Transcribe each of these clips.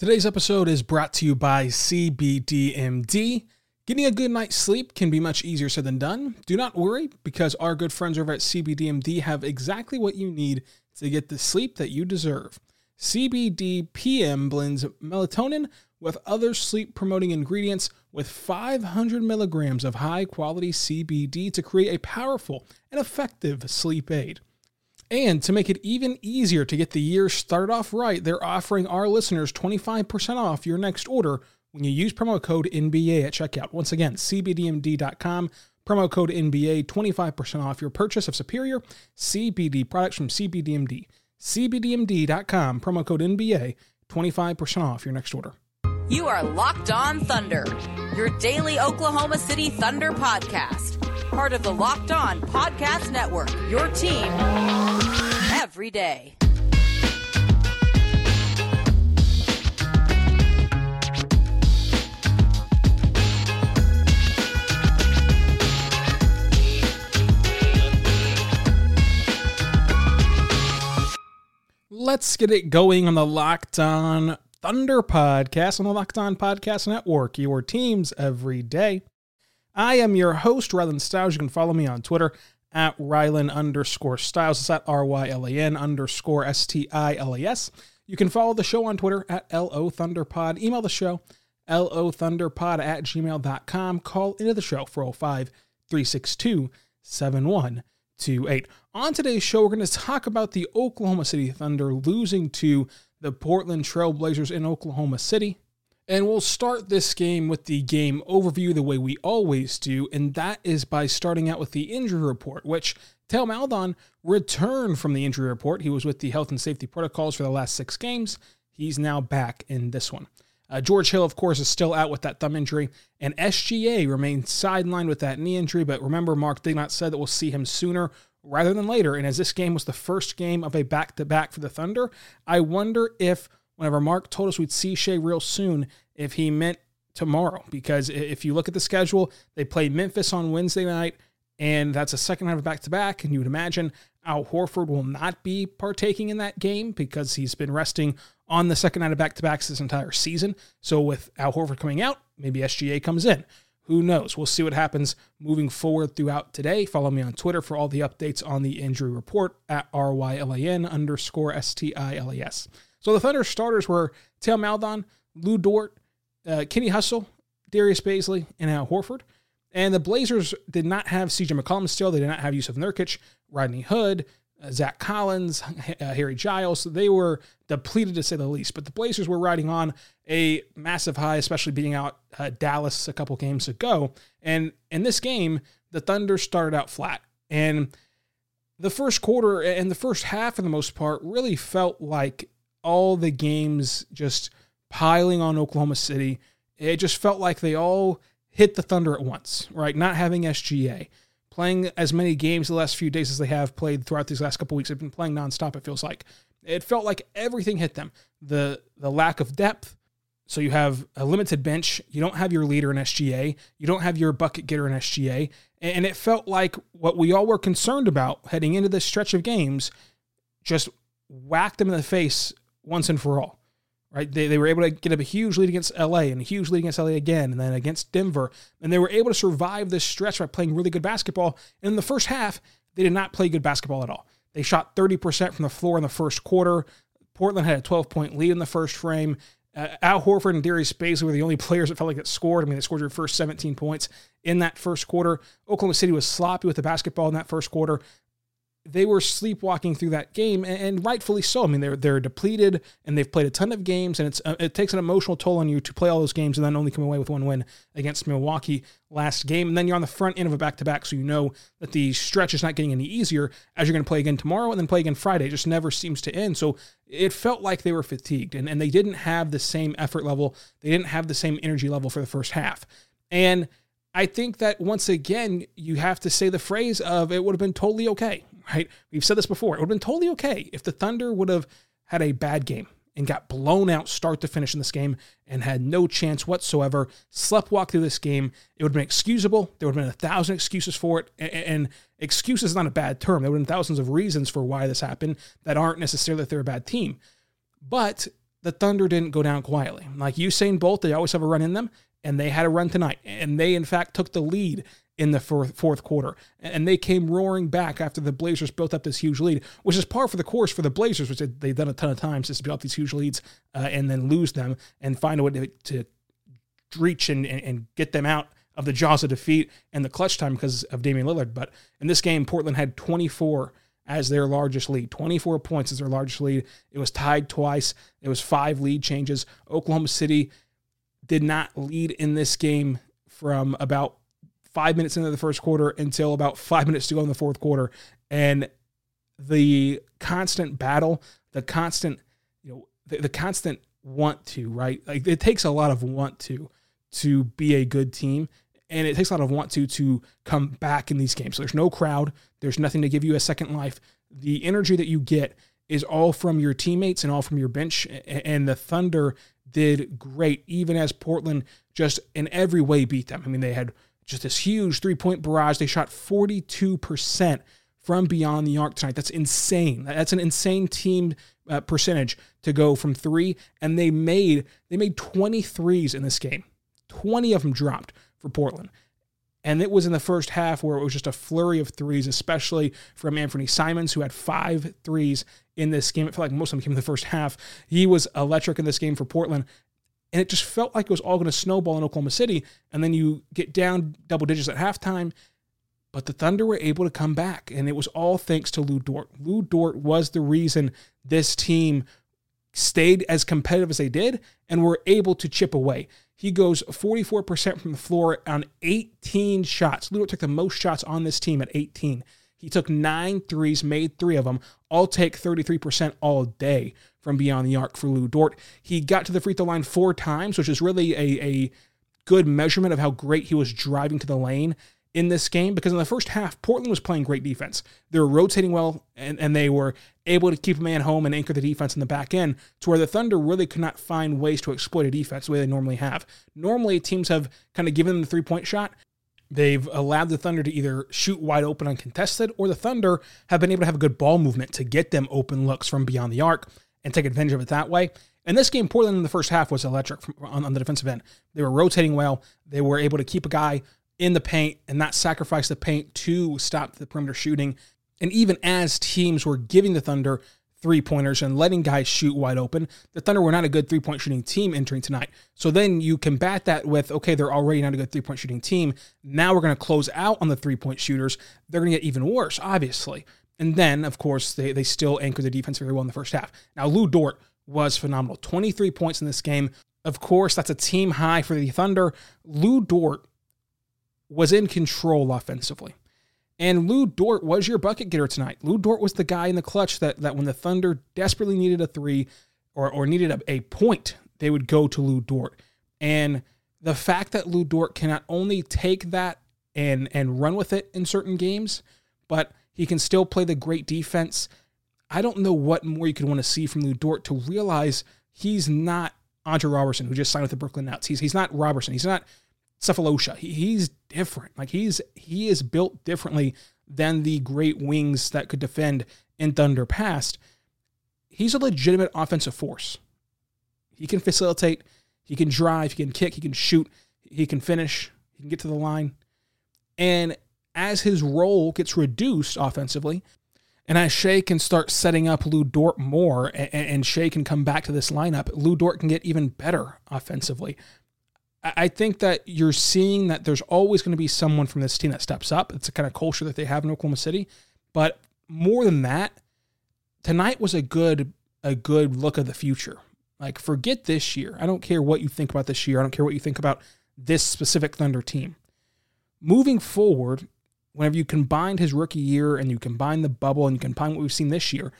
Today's episode is brought to you by CBDMD. Getting a good night's sleep can be much easier said than done. Do not worry, because our good friends over at CBDMD have exactly what you need to get the sleep that you deserve. CBD PM blends melatonin with other sleep promoting ingredients with 500 milligrams of high quality CBD to create a powerful and effective sleep aid. And to make it even easier to get the year started off right, they're offering our listeners 25% off your next order when you use promo code NBA at checkout. Once again, cbdmd.com, promo code NBA, 25% off your purchase of superior CBD products from CBDMD. cbdmd.com, promo code NBA, 25% off your next order. You are Locked On Thunder, your daily Oklahoma City Thunder podcast. Part of the Locked On Podcast Network, your team every day. Let's get it going on the Locked On Thunder podcast on the Locked On Podcast Network, your teams every day. I am your host, Rylan Stiles. You can follow me on Twitter at Rylan underscore Stiles. It's at R Y L A N underscore S T I L A S. You can follow the show on Twitter at LO Thunderpod. Email the show, LO Thunderpod at gmail.com. Call into the show 405 362 7128. On today's show, we're going to talk about the Oklahoma City Thunder losing to the Portland Trailblazers in Oklahoma City. And we'll start this game with the game overview the way we always do, and that is by starting out with the injury report, which Theo Maledon returned from the injury report. He was with the health and safety protocols for the last six games. He's now back in this one. Uh, George Hill, of course, is still out with that thumb injury, and SGA remains sidelined with that knee injury. But remember, Mark Daigneault said that we'll see him sooner rather than later. And as this game was the first game of a back to back for the Thunder, I wonder if whenever Mark told us we'd see Shai real soon, if he meant tomorrow. Because if you look at the schedule, they play Memphis on Wednesday night, and that's a second half of back to back. And you would imagine Al Horford will not be partaking in that game because he's been resting on the second night of back to backs this entire season. So with Al Horford coming out, maybe SGA comes in. Who knows? We'll see what happens moving forward throughout today. Follow me on Twitter for all the updates on the injury report at R-Y-L-A-N underscore S-T-I-L-E-S. So the Thunder starters were Theo Maledon, Lu Dort, uh, Kenny Hustle, Darius Bazley, and Al Horford. And the Blazers did not have CJ McCollum still. They did not have Jusuf Nurkic, Rodney Hood, uh, Zach Collins, uh, Harry Giles. They were depleted to say the least. But the Blazers were riding on a massive high, especially beating out uh, Dallas a couple games ago. And in this game, the Thunder started out flat. And the first quarter and the first half, for the most part, really felt like all the games just piling on Oklahoma City. It just felt like they all hit the Thunder at once, right? Not having SGA, playing as many games the last few days as they have played throughout these last couple weeks. They've been playing nonstop, it feels like. It felt like everything hit them. The the lack of depth. So you have a limited bench. You don't have your leader in SGA. You don't have your bucket getter in SGA. And it felt like what we all were concerned about heading into this stretch of games just whacked them in the face once and for all right? They, they were able to get a huge lead against LA and a huge lead against LA again, and then against Denver. And they were able to survive this stretch by playing really good basketball. And in the first half, they did not play good basketball at all. They shot 30% from the floor in the first quarter. Portland had a 12 point lead in the first frame. Uh, Al Horford and Darius Bazley were the only players that felt like it scored. I mean, they scored their first 17 points in that first quarter. Oklahoma City was sloppy with the basketball in that first quarter. They were sleepwalking through that game, and, and, rightfully so. I mean, they're they're depleted, and they've played a ton of games, and it's uh, it takes an emotional toll on you to play all those games and then only come away with one win against Milwaukee last game, and then you're on the front end of a back to back, so you know that the stretch is not getting any easier as you're going to play again tomorrow and then play again Friday. It just never seems to end. So it felt like they were fatigued, and and they didn't have the same effort level, they didn't have the same energy level for the first half, and. I think that once again, you have to say the phrase of it would have been totally okay right? We've said this before. It would have been totally okay if the Thunder would have had a bad game and got blown out start to finish in this game and had no chance whatsoever, slept walk through this game. It would have been excusable. There would have been a thousand excuses for it. And excuse is not a bad term. There would have been thousands of reasons for why this happened that aren't necessarily that they're a bad team. But the Thunder didn't go down quietly. Like Usain Bolt, they always have a run in them, and they had a run tonight. And they, in fact, took the lead in the fourth, fourth quarter. And they came roaring back after the Blazers built up this huge lead, which is par for the course for the Blazers, which they've done a ton of times is to build up these huge leads uh, and then lose them and find a way to, to reach and, and get them out of the jaws of defeat and the clutch time because of Damian Lillard. But in this game, Portland had 24 as their largest lead. 24 points as their largest lead. It was tied twice. It was five lead changes. Oklahoma City did not lead in this game from about five minutes into the first quarter until about five minutes to go in the fourth quarter. And the constant battle, the constant, you know, the, the constant want to, right? Like it takes a lot of want to to be a good team. And it takes a lot of want to to come back in these games. So there's no crowd. There's nothing to give you a second life. The energy that you get is all from your teammates and all from your bench. And the Thunder did great, even as Portland just in every way beat them. I mean, they had just this huge three point barrage. They shot 42% from beyond the arc tonight. That's insane. That's an insane team uh, percentage to go from three. And they made they made 23s in this game. 20 of them dropped for Portland. And it was in the first half where it was just a flurry of threes, especially from Anthony Simons, who had five threes in this game. It felt like most of them came in the first half. He was electric in this game for Portland. And it just felt like it was all going to snowball in Oklahoma City. And then you get down double digits at halftime. But the Thunder were able to come back. And it was all thanks to Lu Dort. Lu Dort was the reason this team stayed as competitive as they did and were able to chip away. He goes 44% from the floor on 18 shots. Lu Dort took the most shots on this team at 18. He took nine threes, made three of them. I'll take 33% all day from beyond the arc for Lu Dort. He got to the free throw line four times, which is really a, a good measurement of how great he was driving to the lane in this game because in the first half, Portland was playing great defense. They were rotating well and, and they were able to keep a man home and anchor the defense in the back end to where the Thunder really could not find ways to exploit a defense the way they normally have. Normally, teams have kind of given them the three point shot. They've allowed the Thunder to either shoot wide open uncontested, or the Thunder have been able to have a good ball movement to get them open looks from beyond the arc and take advantage of it that way. And this game, Portland in the first half was electric on, on the defensive end. They were rotating well. They were able to keep a guy in the paint and not sacrifice the paint to stop the perimeter shooting. And even as teams were giving the Thunder three pointers and letting guys shoot wide open, the Thunder were not a good three point shooting team entering tonight. So then you combat that with, okay, they're already not a good three point shooting team. Now we're going to close out on the three point shooters. They're going to get even worse, obviously. And then, of course, they, they still anchor the defense very well in the first half. Now, Lu Dort was phenomenal 23 points in this game. Of course, that's a team high for the Thunder. Lu Dort was in control offensively. And Lu Dort was your bucket getter tonight. Lu Dort was the guy in the clutch that, that when the Thunder desperately needed a three or, or needed a, a point, they would go to Lu Dort. And the fact that Lu Dort cannot only take that and and run with it in certain games, but he can still play the great defense. I don't know what more you could want to see from Lu Dort to realize he's not Andre Roberson, who just signed with the Brooklyn Nets. He's he's not Roberson. He's not Sefolosha. He, he's different. Like he's he is built differently than the great wings that could defend in Thunder past. He's a legitimate offensive force. He can facilitate. He can drive. He can kick. He can shoot. He can finish. He can get to the line. And as his role gets reduced offensively, and as Shai can start setting up Lu Dort more, and, and Shai can come back to this lineup, Lu Dort can get even better offensively. I think that you're seeing that there's always going to be someone from this team that steps up. It's a kind of culture that they have in Oklahoma City. But more than that, tonight was a good a good look of the future. Like forget this year. I don't care what you think about this year. I don't care what you think about this specific Thunder team. Moving forward, whenever you combine his rookie year and you combine the bubble and you combine what we've seen this year,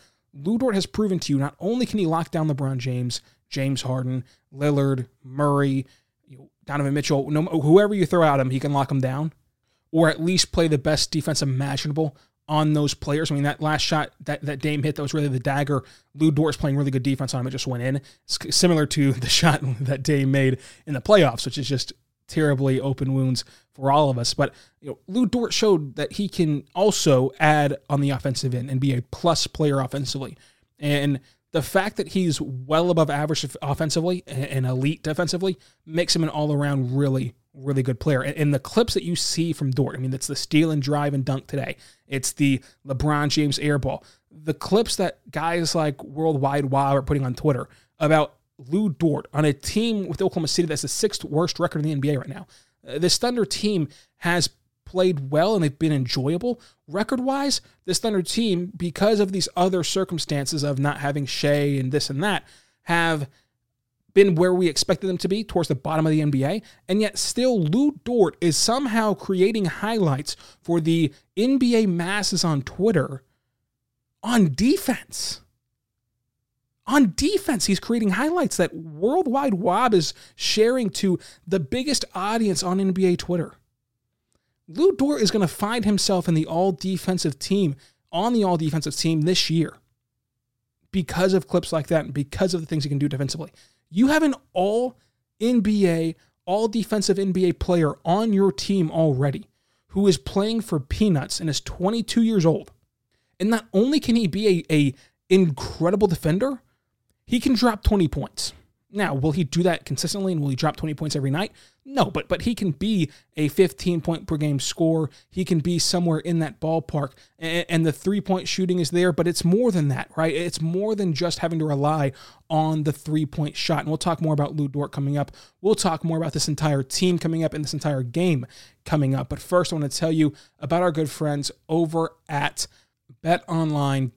Dort has proven to you not only can he lock down LeBron James, James Harden, Lillard, Murray, Donovan Mitchell, no, whoever you throw at him, he can lock him down, or at least play the best defense imaginable on those players. I mean, that last shot that, that Dame hit, that was really the dagger. Lu Dort's playing really good defense on him. It just went in. It's similar to the shot that Dame made in the playoffs, which is just terribly open wounds for all of us. But you know, Lu Dort showed that he can also add on the offensive end and be a plus player offensively. And the fact that he's well above average offensively and elite defensively makes him an all around really, really good player. And the clips that you see from Dort, I mean, it's the steal and drive and dunk today. It's the LeBron James airball. The clips that guys like Worldwide Wob are putting on Twitter about Lu Dort on a team with Oklahoma City that's the sixth worst record in the NBA right now. Uh, this Thunder team has played well and they've been enjoyable. Record wise, this Thunder team, because of these other circumstances of not having Shai and this and that, have been where we expected them to be towards the bottom of the NBA. And yet, still, Lu Dort is somehow creating highlights for the NBA masses on Twitter on defense on defense, he's creating highlights that Worldwide Wob is sharing to the biggest audience on NBA Twitter. Lu Dort is going to find himself in the all defensive team, on the all defensive team this year because of clips like that and because of the things he can do defensively. You have an all NBA, all defensive NBA player on your team already who is playing for peanuts and is 22 years old. And not only can he be a, a incredible defender, he can drop 20 points. Now, will he do that consistently and will he drop 20 points every night? No, but but he can be a 15 point per game scorer. He can be somewhere in that ballpark. And, and the three point shooting is there, but it's more than that, right? It's more than just having to rely on the three point shot. And we'll talk more about Lu Dort coming up. We'll talk more about this entire team coming up and this entire game coming up. But first, I want to tell you about our good friends over at betonline.ag.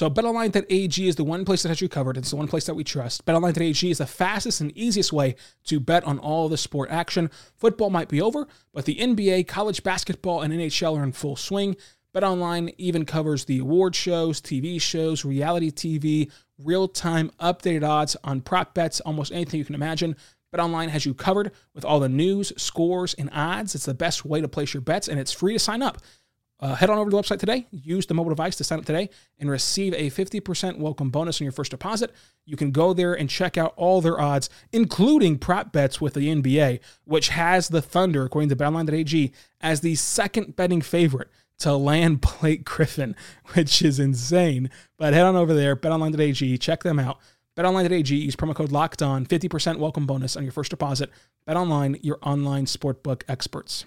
So betonline.ag is the one place that has you covered. It's the one place that we trust. Betonline.ag is the fastest and easiest way to bet on all the sport action. Football might be over, but the NBA, college basketball, and NHL are in full swing. BetOnline even covers the award shows, TV shows, reality TV, real-time updated odds on prop bets, almost anything you can imagine. BetOnline has you covered with all the news, scores, and odds. It's the best way to place your bets, and it's free to sign up. Uh, head on over to the website today, use the mobile device to sign up today, and receive a 50% welcome bonus on your first deposit. You can go there and check out all their odds, including prop bets with the NBA, which has the Thunder, according to BetOnline.ag, as the second betting favorite to land Blake Griffin, which is insane. But head on over there, BetOnline.ag, check them out. BetOnline.ag, use promo code Locked On, 50% welcome bonus on your first deposit. BetOnline, your online sportbook experts.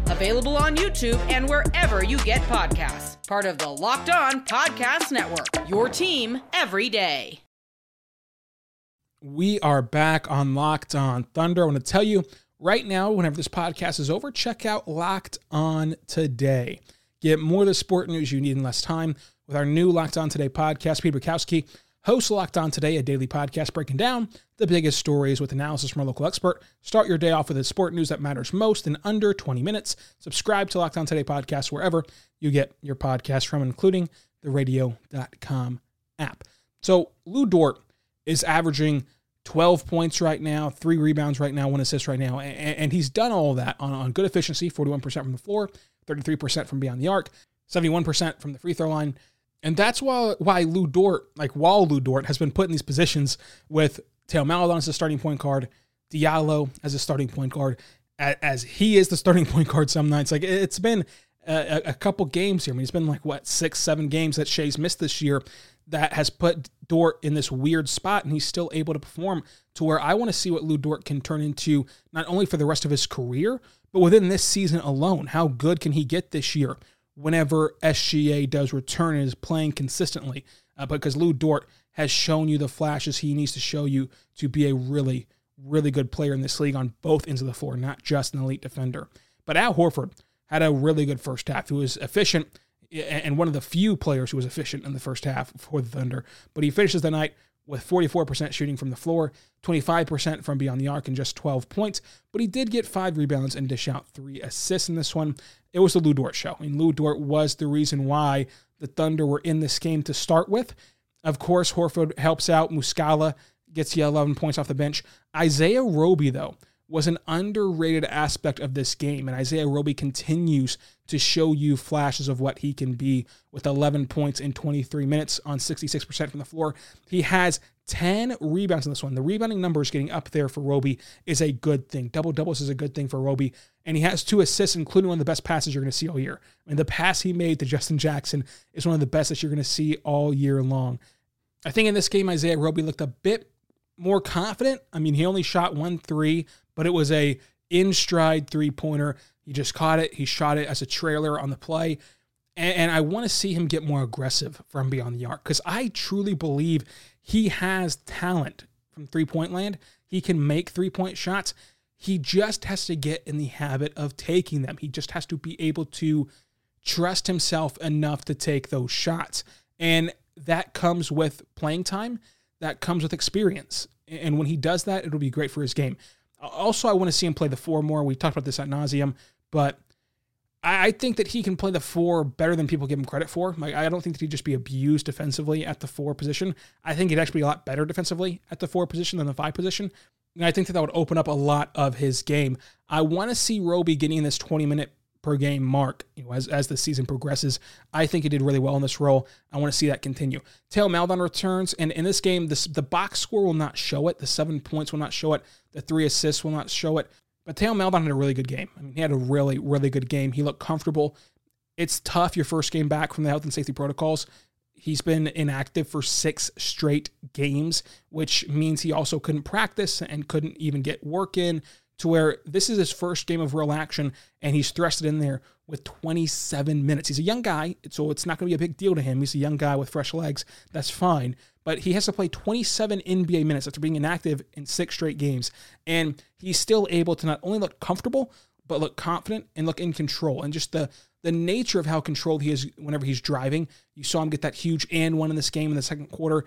available on YouTube and wherever you get podcasts part of the Locked On Podcast Network. Your team every day. We are back on Locked On Thunder. I want to tell you right now, whenever this podcast is over, check out Locked On Today. Get more of the sport news you need in less time with our new Locked On Today podcast. Peter Bukowski hosts Locked On Today, a daily podcast breaking down the biggest stories with analysis from a local expert. Start your day off with the sport news that matters most in under 20 minutes. Subscribe to Locked On Today podcast wherever you get your podcast from, including the radio.com app. So Lu Dort is averaging 12 points right now, three rebounds right now, one assist right now. And, he's done all that on, on good efficiency 41% from the floor, 33% from beyond the arc, 71% from the free throw line. And that's why why Lu Dort, like while Lu Dort has been put in these positions with Theo Maledon as the starting point guard, Diallo as a starting point guard, as he is the starting point guard some nights. Like it's been a, a couple games here. I mean, it's been like what six, seven games that Shai's missed this year. that has put Dort in this weird spot, and he's still able to perform to where I want to see what Lu Dort can turn into not only for the rest of his career, but within this season alone. How good can he get this year whenever SGA does return and is playing consistently? Uh, because Lu Dort has shown you the flashes he needs to show you to be a really, really good player in this league on both ends of the floor, not just an elite defender. But Al Horford had a really good first half. He was efficient and one of the few players who was efficient in the first half for the Thunder. But he finishes the night with 44% shooting from the floor, 25% from beyond the arc, and just 12 points. But he did get five rebounds and dish out three assists in this one. It was the Lu Dort show. I mean, Lu Dort was the reason why the Thunder were in this game to start with. Of course, Horford helps out. Muscala gets the 11 points off the bench. Isaiah Roby, though, was an underrated aspect of this game. And Isaiah Roby continues to show you flashes of what he can be with 11 points in 23 minutes on 66% from the floor. He has 10 rebounds in this one. The rebounding numbers getting up there for Roby is a good thing. Double doubles is a good thing for Roby. And he has two assists, including one of the best passes you're going to see all year. I mean, the pass he made to Justin Jackson is one of the best that you're going to see all year long. I think in this game, Isaiah Roby looked a bit more confident. I mean, he only shot one three, but it was a in stride three pointer. He just caught it. He shot it as a trailer on the play. And, and I want to see him get more aggressive from beyond the arc because I truly believe he has talent from three point land. He can make three point shots. He just has to get in the habit of taking them. He just has to be able to trust himself enough to take those shots. And that comes with playing time, that comes with experience. And when he does that, it'll be great for his game. Also, I want to see him play the four more. We talked about this at nauseum, but I think that he can play the four better than people give him credit for. Like, I don't think that he'd just be abused defensively at the four position. I think he'd actually be a lot better defensively at the four position than the five position. And I think that that would open up a lot of his game. I want to see Roby getting this 20 minute per game mark you know, as, as the season progresses. I think he did really well in this role. I want to see that continue. Theo Maledon returns, and in this game, this, the box score will not show it. The seven points will not show it. The three assists will not show it. But Theo Maledon had a really good game. I mean, he had a really, really good game. He looked comfortable. It's tough your first game back from the health and safety protocols. He's been inactive for six straight games, which means he also couldn't practice and couldn't even get work in to where this is his first game of real action and he's thrusted in there with 27 minutes. He's a young guy, so it's not going to be a big deal to him. He's a young guy with fresh legs. That's fine. But he has to play 27 NBA minutes after being inactive in six straight games. And he's still able to not only look comfortable, but look confident and look in control. And just the the nature of how controlled he is whenever he's driving. You saw him get that huge and one in this game in the second quarter.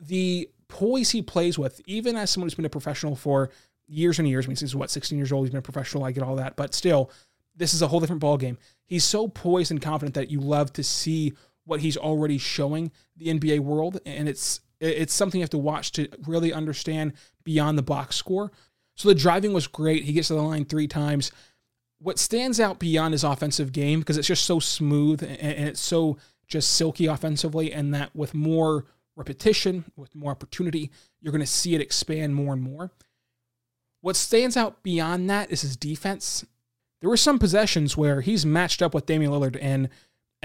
The poise he plays with, even as someone who's been a professional for years and years. I mean, since what, 16 years old, he's been a professional. I get all that, but still, this is a whole different ball game. He's so poised and confident that you love to see what he's already showing the NBA world, and it's it's something you have to watch to really understand beyond the box score. So the driving was great. He gets to the line three times. What stands out beyond his offensive game because it's just so smooth and it's so just silky offensively, and that with more repetition, with more opportunity, you're going to see it expand more and more. What stands out beyond that is his defense. There were some possessions where he's matched up with Damian Lillard and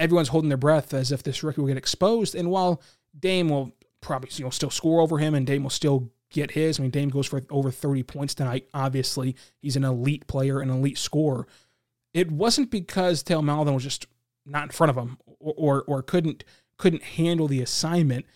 everyone's holding their breath as if this rookie will get exposed. And while Dame will probably you know still score over him and Dame will still get his, I mean Dame goes for over 30 points tonight. Obviously, he's an elite player, an elite scorer. It wasn't because Theo Maledon was just not in front of him or, or, or couldn't couldn't handle the assignment.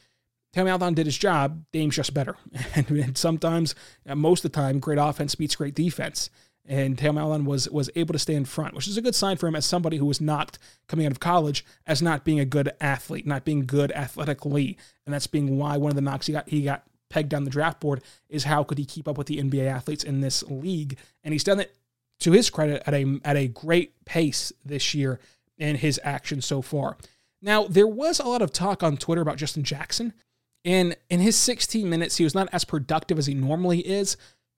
Theo Maledon did his job. Dame's just better. And, and sometimes, uh, most of the time, great offense beats great defense. And Theo Maledon was was able to stay in front, which is a good sign for him as somebody who was knocked coming out of college as not being a good athlete, not being good athletically, and that's being why one of the knocks he got he got pegged down the draft board is how could he keep up with the NBA athletes in this league, and he's done it to his credit at a at a great pace this year in his action so far. Now there was a lot of talk on Twitter about Justin Jackson and in his 16 minutes, he was not as productive as he normally is,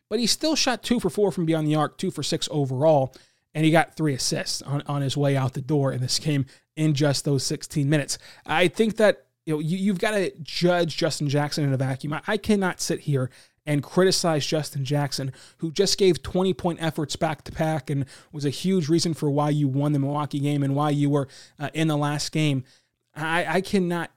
but he still shot two for four from beyond the arc, two for six overall, and he got three assists on, on his way out the door in this game in just those 16 minutes. I think that you know you, have got to judge Justin Jackson in a vacuum. I, I cannot sit here and criticize Justin Jackson, who just gave 20 point efforts back to back and was a huge reason for why you won the Milwaukee game and why you were uh, in the last game. I, I cannot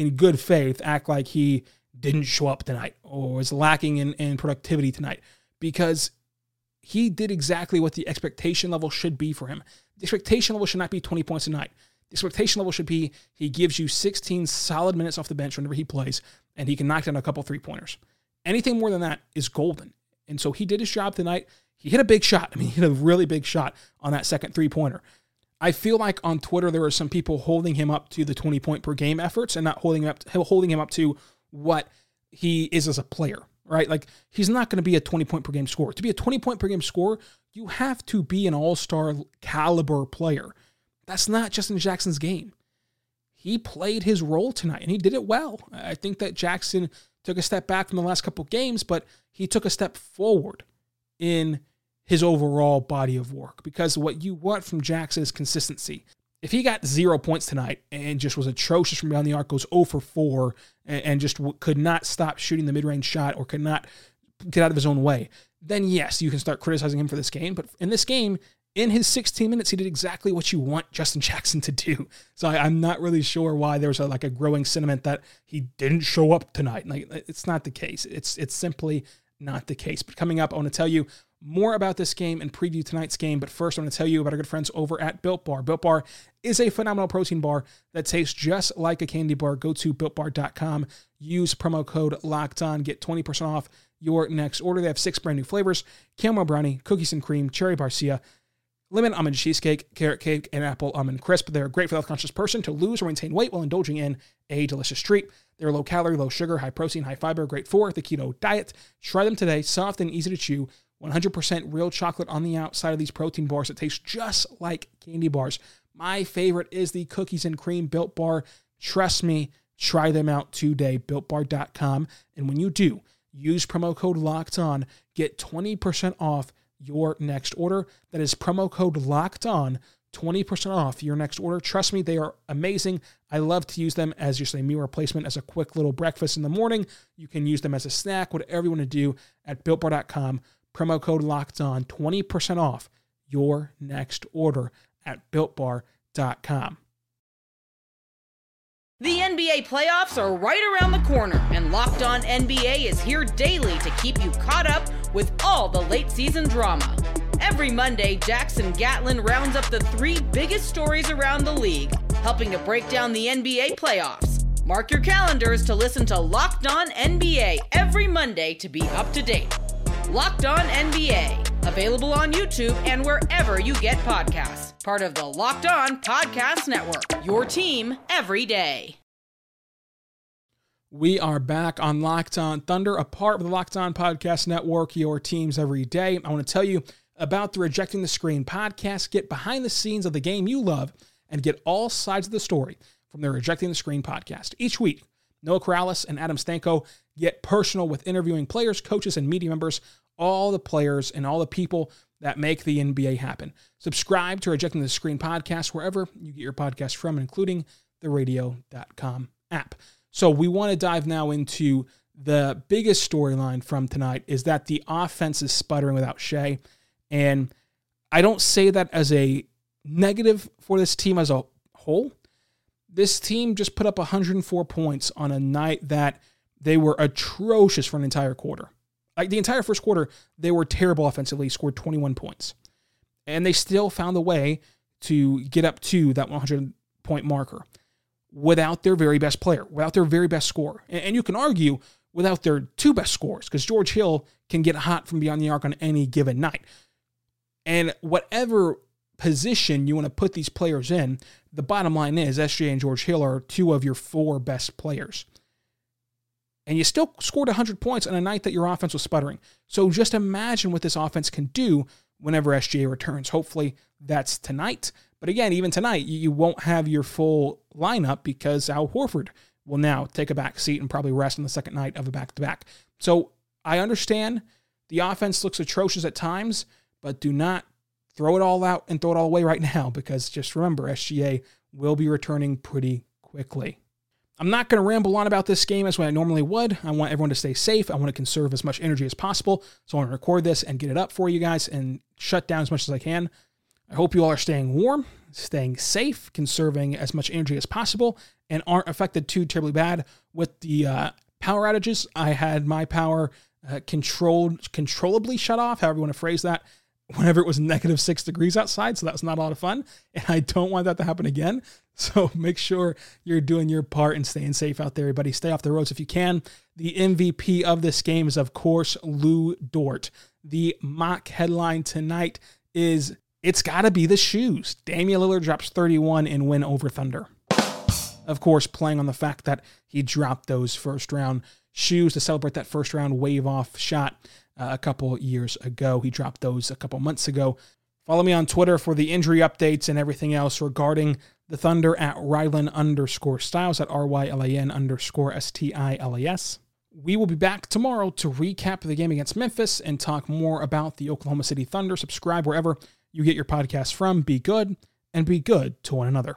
in good faith, act like he didn't show up tonight or was lacking in, in productivity tonight because he did exactly what the expectation level should be for him. The expectation level should not be 20 points a night. The expectation level should be he gives you 16 solid minutes off the bench whenever he plays, and he can knock down a couple three pointers. Anything more than that is golden. And so he did his job tonight. He hit a big shot. I mean, he hit a really big shot on that second three pointer. I feel like on Twitter there were some people holding him up to the 20 point per game efforts and not holding him up holding him up to what he is as a player, right? Like he's not going to be a 20 point per game scorer. To be a 20 point per game scorer, you have to be an all-star caliber player. That's not Justin Jackson's game. He played his role tonight and he did it well. I think that Jackson took a step back from the last couple games, but he took a step forward in his overall body of work because what you want from Jackson is consistency. If he got zero points tonight and just was atrocious from beyond the arc, goes 0 for 4, and just could not stop shooting the mid range shot or could not get out of his own way, then yes, you can start criticizing him for this game. But in this game, in his 16 minutes, he did exactly what you want Justin Jackson to do. So I, am not really sure why there's a, like a growing sentiment that he didn't show up tonight. Like it's not the case. It's it's simply not the case. But coming up, I want to tell you more about this game and preview tonight's game. But first, I want to tell you about our good friends over at Built Bar. Built Bar is a phenomenal protein bar that tastes just like a candy bar. Go to builtbar.com, use promo code locked on, get 20% off your next order. They have six brand new flavors caramel brownie, cookies and cream, cherry barcia lemon almond cheesecake, carrot cake, and apple almond crisp. They're great for the health conscious person to lose or maintain weight while indulging in a delicious treat. They're low calorie, low sugar, high protein, high fiber, great for the keto diet. Try them today, soft and easy to chew. 100% real chocolate on the outside of these protein bars It tastes just like candy bars. My favorite is the cookies and cream built bar. Trust me, try them out today, builtbar.com. And when you do, use promo code locked on, get 20% off your next order. That is promo code locked on, 20% off your next order. Trust me, they are amazing. I love to use them as a meal replacement, as a quick little breakfast in the morning. You can use them as a snack, whatever you want to do at builtbar.com. Promo code locked on, 20% off your next order at builtbar.com. The NBA playoffs are right around the corner, and Locked On NBA is here daily to keep you caught up with all the late season drama. Every Monday, Jackson Gatlin rounds up the three biggest stories around the league, helping to break down the NBA playoffs. Mark your calendars to listen to Locked On NBA every Monday to be up to date. Locked On NBA, available on YouTube and wherever you get podcasts part of the Locked On Podcast Network. Your team every day. We are back on Locked On Thunder, a part of the Locked On Podcast Network, your teams every day. I want to tell you about the Rejecting the Screen podcast. Get behind the scenes of the game you love and get all sides of the story from the Rejecting the Screen podcast. Each week, Noah Corrales and Adam Stanko get personal with interviewing players, coaches, and media members, all the players and all the people that make the NBA happen. Subscribe to Rejecting the Screen podcast wherever you get your podcast from, including the radio.com app. So we want to dive now into the biggest storyline from tonight is that the offense is sputtering without Shai. And I don't say that as a negative for this team as a whole. This team just put up 104 points on a night that they were atrocious for an entire quarter. Like the entire first quarter, they were terrible offensively, scored 21 points. And they still found a way to get up to that 100 point marker without their very best player, without their very best scorer. And you can argue without their two best scores, because George Hill can get hot from beyond the arc on any given night. And whatever position you want to put these players in, the bottom line is SJ and George Hill are two of your four best players and you still scored 100 points on a night that your offense was sputtering. So just imagine what this offense can do whenever SGA returns. Hopefully that's tonight. But again, even tonight, you won't have your full lineup because Al Horford will now take a back seat and probably rest on the second night of a back to back. So I understand the offense looks atrocious at times, but do not throw it all out and throw it all away right now because just remember, SGA will be returning pretty quickly. I'm not going to ramble on about this game as what I normally would. I want everyone to stay safe. I want to conserve as much energy as possible. So I want to record this and get it up for you guys and shut down as much as I can. I hope you all are staying warm, staying safe, conserving as much energy as possible, and aren't affected too terribly bad with the uh, power outages. I had my power uh, controlled, controllably shut off, however you want to phrase that, whenever it was negative six degrees outside. So that was not a lot of fun. And I don't want that to happen again. So make sure you're doing your part and staying safe out there, everybody. Stay off the roads if you can. The MVP of this game is, of course, Lu Dort. The mock headline tonight is It's Gotta Be the Shoes. Damian Lillard drops 31 in win over Thunder. Of course, playing on the fact that he dropped those first round shoes to celebrate that first round wave off shot uh, a couple years ago. He dropped those a couple months ago. Follow me on Twitter for the injury updates and everything else regarding the Thunder at Rylan underscore Stiles at R Y L A N underscore S T I L A S. We will be back tomorrow to recap the game against Memphis and talk more about the Oklahoma City Thunder. Subscribe wherever you get your podcast from. Be good and be good to one another.